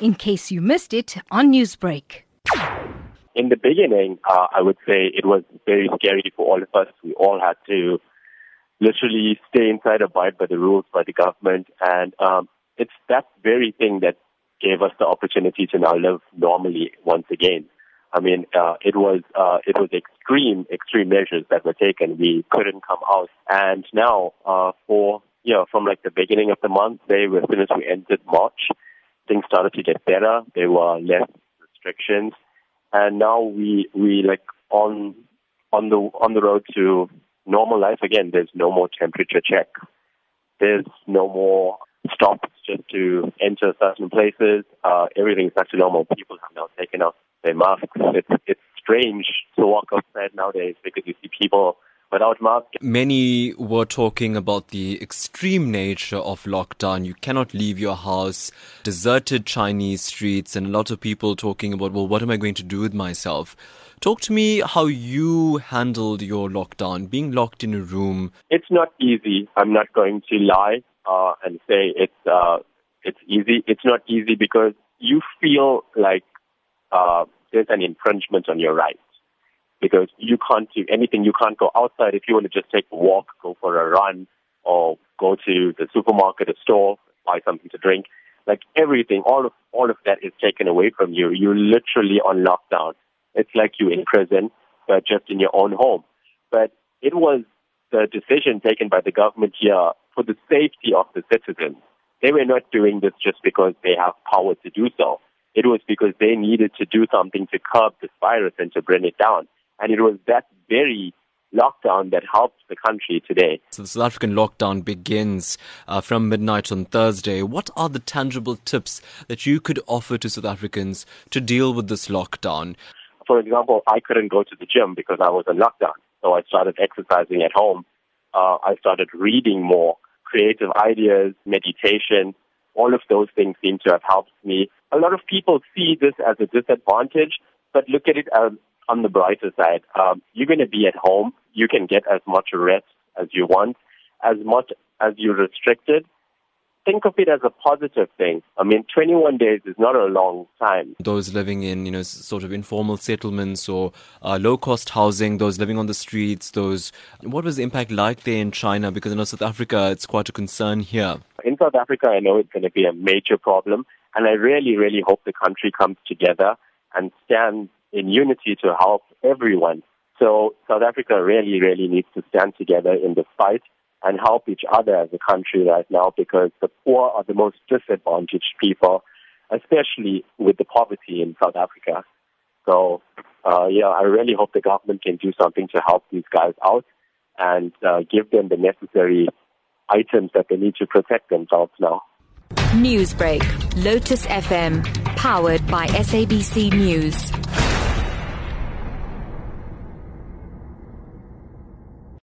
in case you missed it on Newsbreak. In the beginning, uh, I would say it was very scary for all of us. We all had to literally stay inside, abide by the rules by the government, and um, it's that very thing that gave us the opportunity to now live normally once again. I mean, uh, it was uh, it was extreme extreme measures that were taken. We couldn't come out, and now uh, for you know from like the beginning of the month, they as soon as we entered March, things started to get better. There were less restrictions, and now we we like on on the on the road to normal life again. There's no more temperature check. There's no more stops just to enter certain places. Uh, everything's back to normal. People have now taken off their masks. It's it's strange to walk outside nowadays because you see people without masks. Many were talking about the extreme nature of lockdown. You cannot leave your house, deserted Chinese streets, and a lot of people talking about, well, what am I going to do with myself? Talk to me how you handled your lockdown, being locked in a room. It's not easy. I'm not going to lie uh, and say it's uh, it's easy. It's not easy because you feel like uh, there's an infringement on your rights because you can't do anything. You can't go outside if you want to just take a walk, go for a run, or go to the supermarket or store, buy something to drink. Like everything, all of all of that is taken away from you. You're literally on lockdown. It's like you're in prison, but just in your own home. But it was the decision taken by the government here for the safety of the citizens. They were not doing this just because they have power to do so. It was because they needed to do something to curb this virus and to bring it down. And it was that very lockdown that helped the country today. So the South African lockdown begins uh, from midnight on Thursday. What are the tangible tips that you could offer to South Africans to deal with this lockdown? For example, I couldn't go to the gym because I was on lockdown. So I started exercising at home. Uh, I started reading more, creative ideas, meditation. All of those things seem to have helped me. A lot of people see this as a disadvantage, but look at it as on the brighter side. Um, you're going to be at home. You can get as much rest as you want, as much as you're restricted think of it as a positive thing. I mean, 21 days is not a long time. Those living in, you know, sort of informal settlements or uh, low-cost housing, those living on the streets, those, what was the impact like there in China? Because in South Africa, it's quite a concern here. In South Africa, I know it's going to be a major problem, and I really, really hope the country comes together and stands in unity to help everyone. So South Africa really, really needs to stand together in the fight and help each other as a country right now because the poor are the most disadvantaged people, especially with the poverty in South Africa. So, uh, yeah, I really hope the government can do something to help these guys out and uh, give them the necessary items that they need to protect themselves now. Newsbreak, Lotus FM, powered by SABC News.